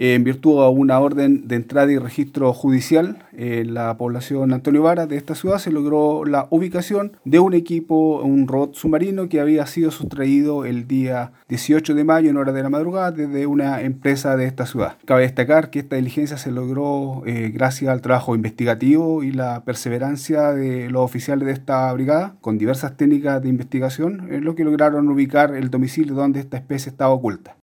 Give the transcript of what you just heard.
Eh, en virtud a una orden de entrada y registro judicial en la población Antonio Vara de esta ciudad se logró la ubicación de un equipo, un robot submarino que había sido sustraído el día 18 de mayo en hora de la madrugada desde una empresa de esta ciudad. Cabe destacar que esta diligencia se logró eh, gracias al trabajo investigativo y la perseverancia de los oficiales de esta brigada con diversas técnicas de investigación, en lo que lograron ubicar el domicilio donde esta especie estaba oculta.